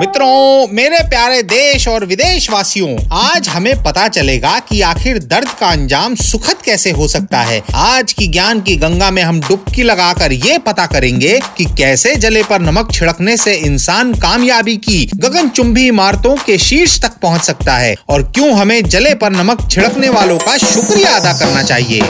मित्रों, मेरे प्यारे देश और विदेश वासियों आज हमें पता चलेगा कि आखिर दर्द का अंजाम सुखद कैसे हो सकता है। आज की ज्ञान की गंगा में हम डुबकी लगाकर ये पता करेंगे कि कैसे जले पर नमक छिड़कने से इंसान कामयाबी की गगन चुंबी इमारतों के शीर्ष तक पहुँच सकता है। और क्यों हमें जले पर नमक छिड़कने वालों का शुक्रिया अदा करना चाहिए?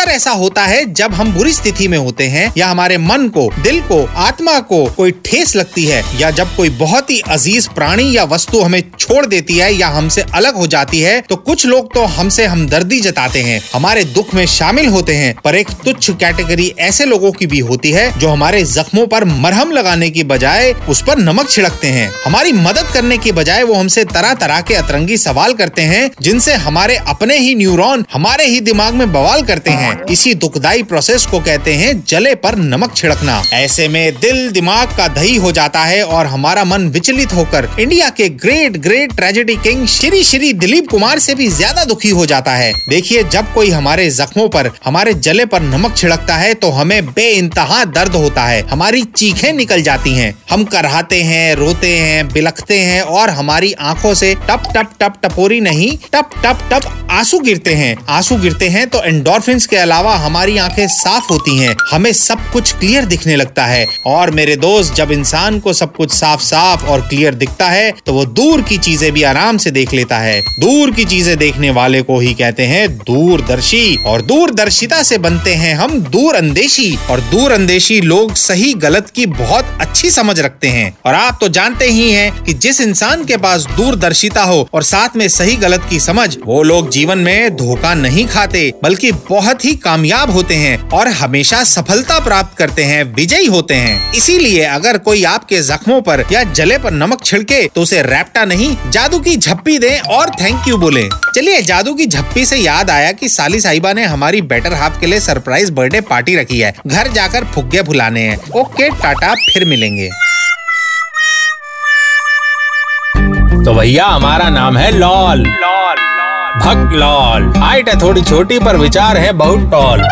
अक्सर ऐसा होता है जब हम बुरी स्थिति में होते हैं या हमारे मन को, दिल को, आत्मा को कोई ठेस लगती है या जब कोई बहुत ही अज़ीज़ प्राणी या वस्तु हमें छोड़ देती है या हमसे अलग हो जाती है तो कुछ लोग तो हमसे हमदर्दी जताते हैं। हमारे दुख में शामिल होते हैं, पर एक तुच्छ कैटेगरी ऐसे लोगों की भी होती है जो हमारे जख्मों पर मरहम लगाने की बजाय उस पर नमक छिड़कते हैं। हमारी मदद करने की बजाय वो हमसे तरह तरह के अतरंगी सवाल करते हैं, जिनसे हमारे अपने ही न्यूरॉन हमारे ही दिमाग में बवाल करते हैं। हैं। इसी दुखदाई प्रोसेस को कहते हैं जले पर नमक छिड़कना। ऐसे में दिल दिमाग का दही हो जाता है और हमारा मन विचलित होकर इंडिया के great great tragedy king Shri Shri Dilip Kumar से भी ज़्यादा दुखी हो जाता है। देखिए, जब कोई हमारे जख्मों पर, हमारे जले पर नमक छिड़कता है तो हमें बे इंतहा दर्द होता है। हमारी चीखें निकल जाती हैं। हम करहाते हैं, रोते हैं, बिलखते हैं और हमारी आँखों से टप टप टप टपोरी नहीं, टप टप टप आँसू गिरते हैं। आँसू गिरते हैं तो एंडोरफिन के अलावा हमारी आँखें साफ़ होती हैं, हमें सब कुछ क्लियर दिखने लगता है। और मेरे दोस्त, जब इंसान को सब कुछ साफ़ साफ़ और क्लियर दिखता है तो वो दूर की चीज़ें भी आराम से देख लेता है। दूर की चीज़ें देखने वाले को ही कहते हैं दूरदर्शी। और दूरदर्शिता से बनते हैं हम दूर अंदेशी और दूर अंदेशी लोग सही गलत की बहुत अच्छी समझ रखते हैं। और आप तो जानते ही हैं कि जिस इंसान के पास दूरदर्शिता हो और साथ में सही गलत की समझ, वो लोग जीवन में धोखा नहीं खाते, बल्कि बहुत बहुत ही कामयाब होते हैं और हमेशा सफलता प्राप्त करते हैं विजयी होते हैं। इसीलिए अगर कोई आपके जख्मों पर या जले पर नमक छिड़के तो उसे रैप्टा नहीं जादू की झप्पी दें और थैंक यू बोले। चलिए जादू की झप्पी से याद आया कि साली साहिबा ने हमारी बेटर हाफ़ के लिए सरप्राइज़ बर्थडे पार्टी रखी है। घर जाकर फुग्गे फुलाने हैं। ओके टाटा फिर मिलेंगे। तो भैया हमारा नाम है लॉल। लॉल। भक्त लॉल। हाइट है थोड़ी छोटी पर विचार है बहुत टॉल।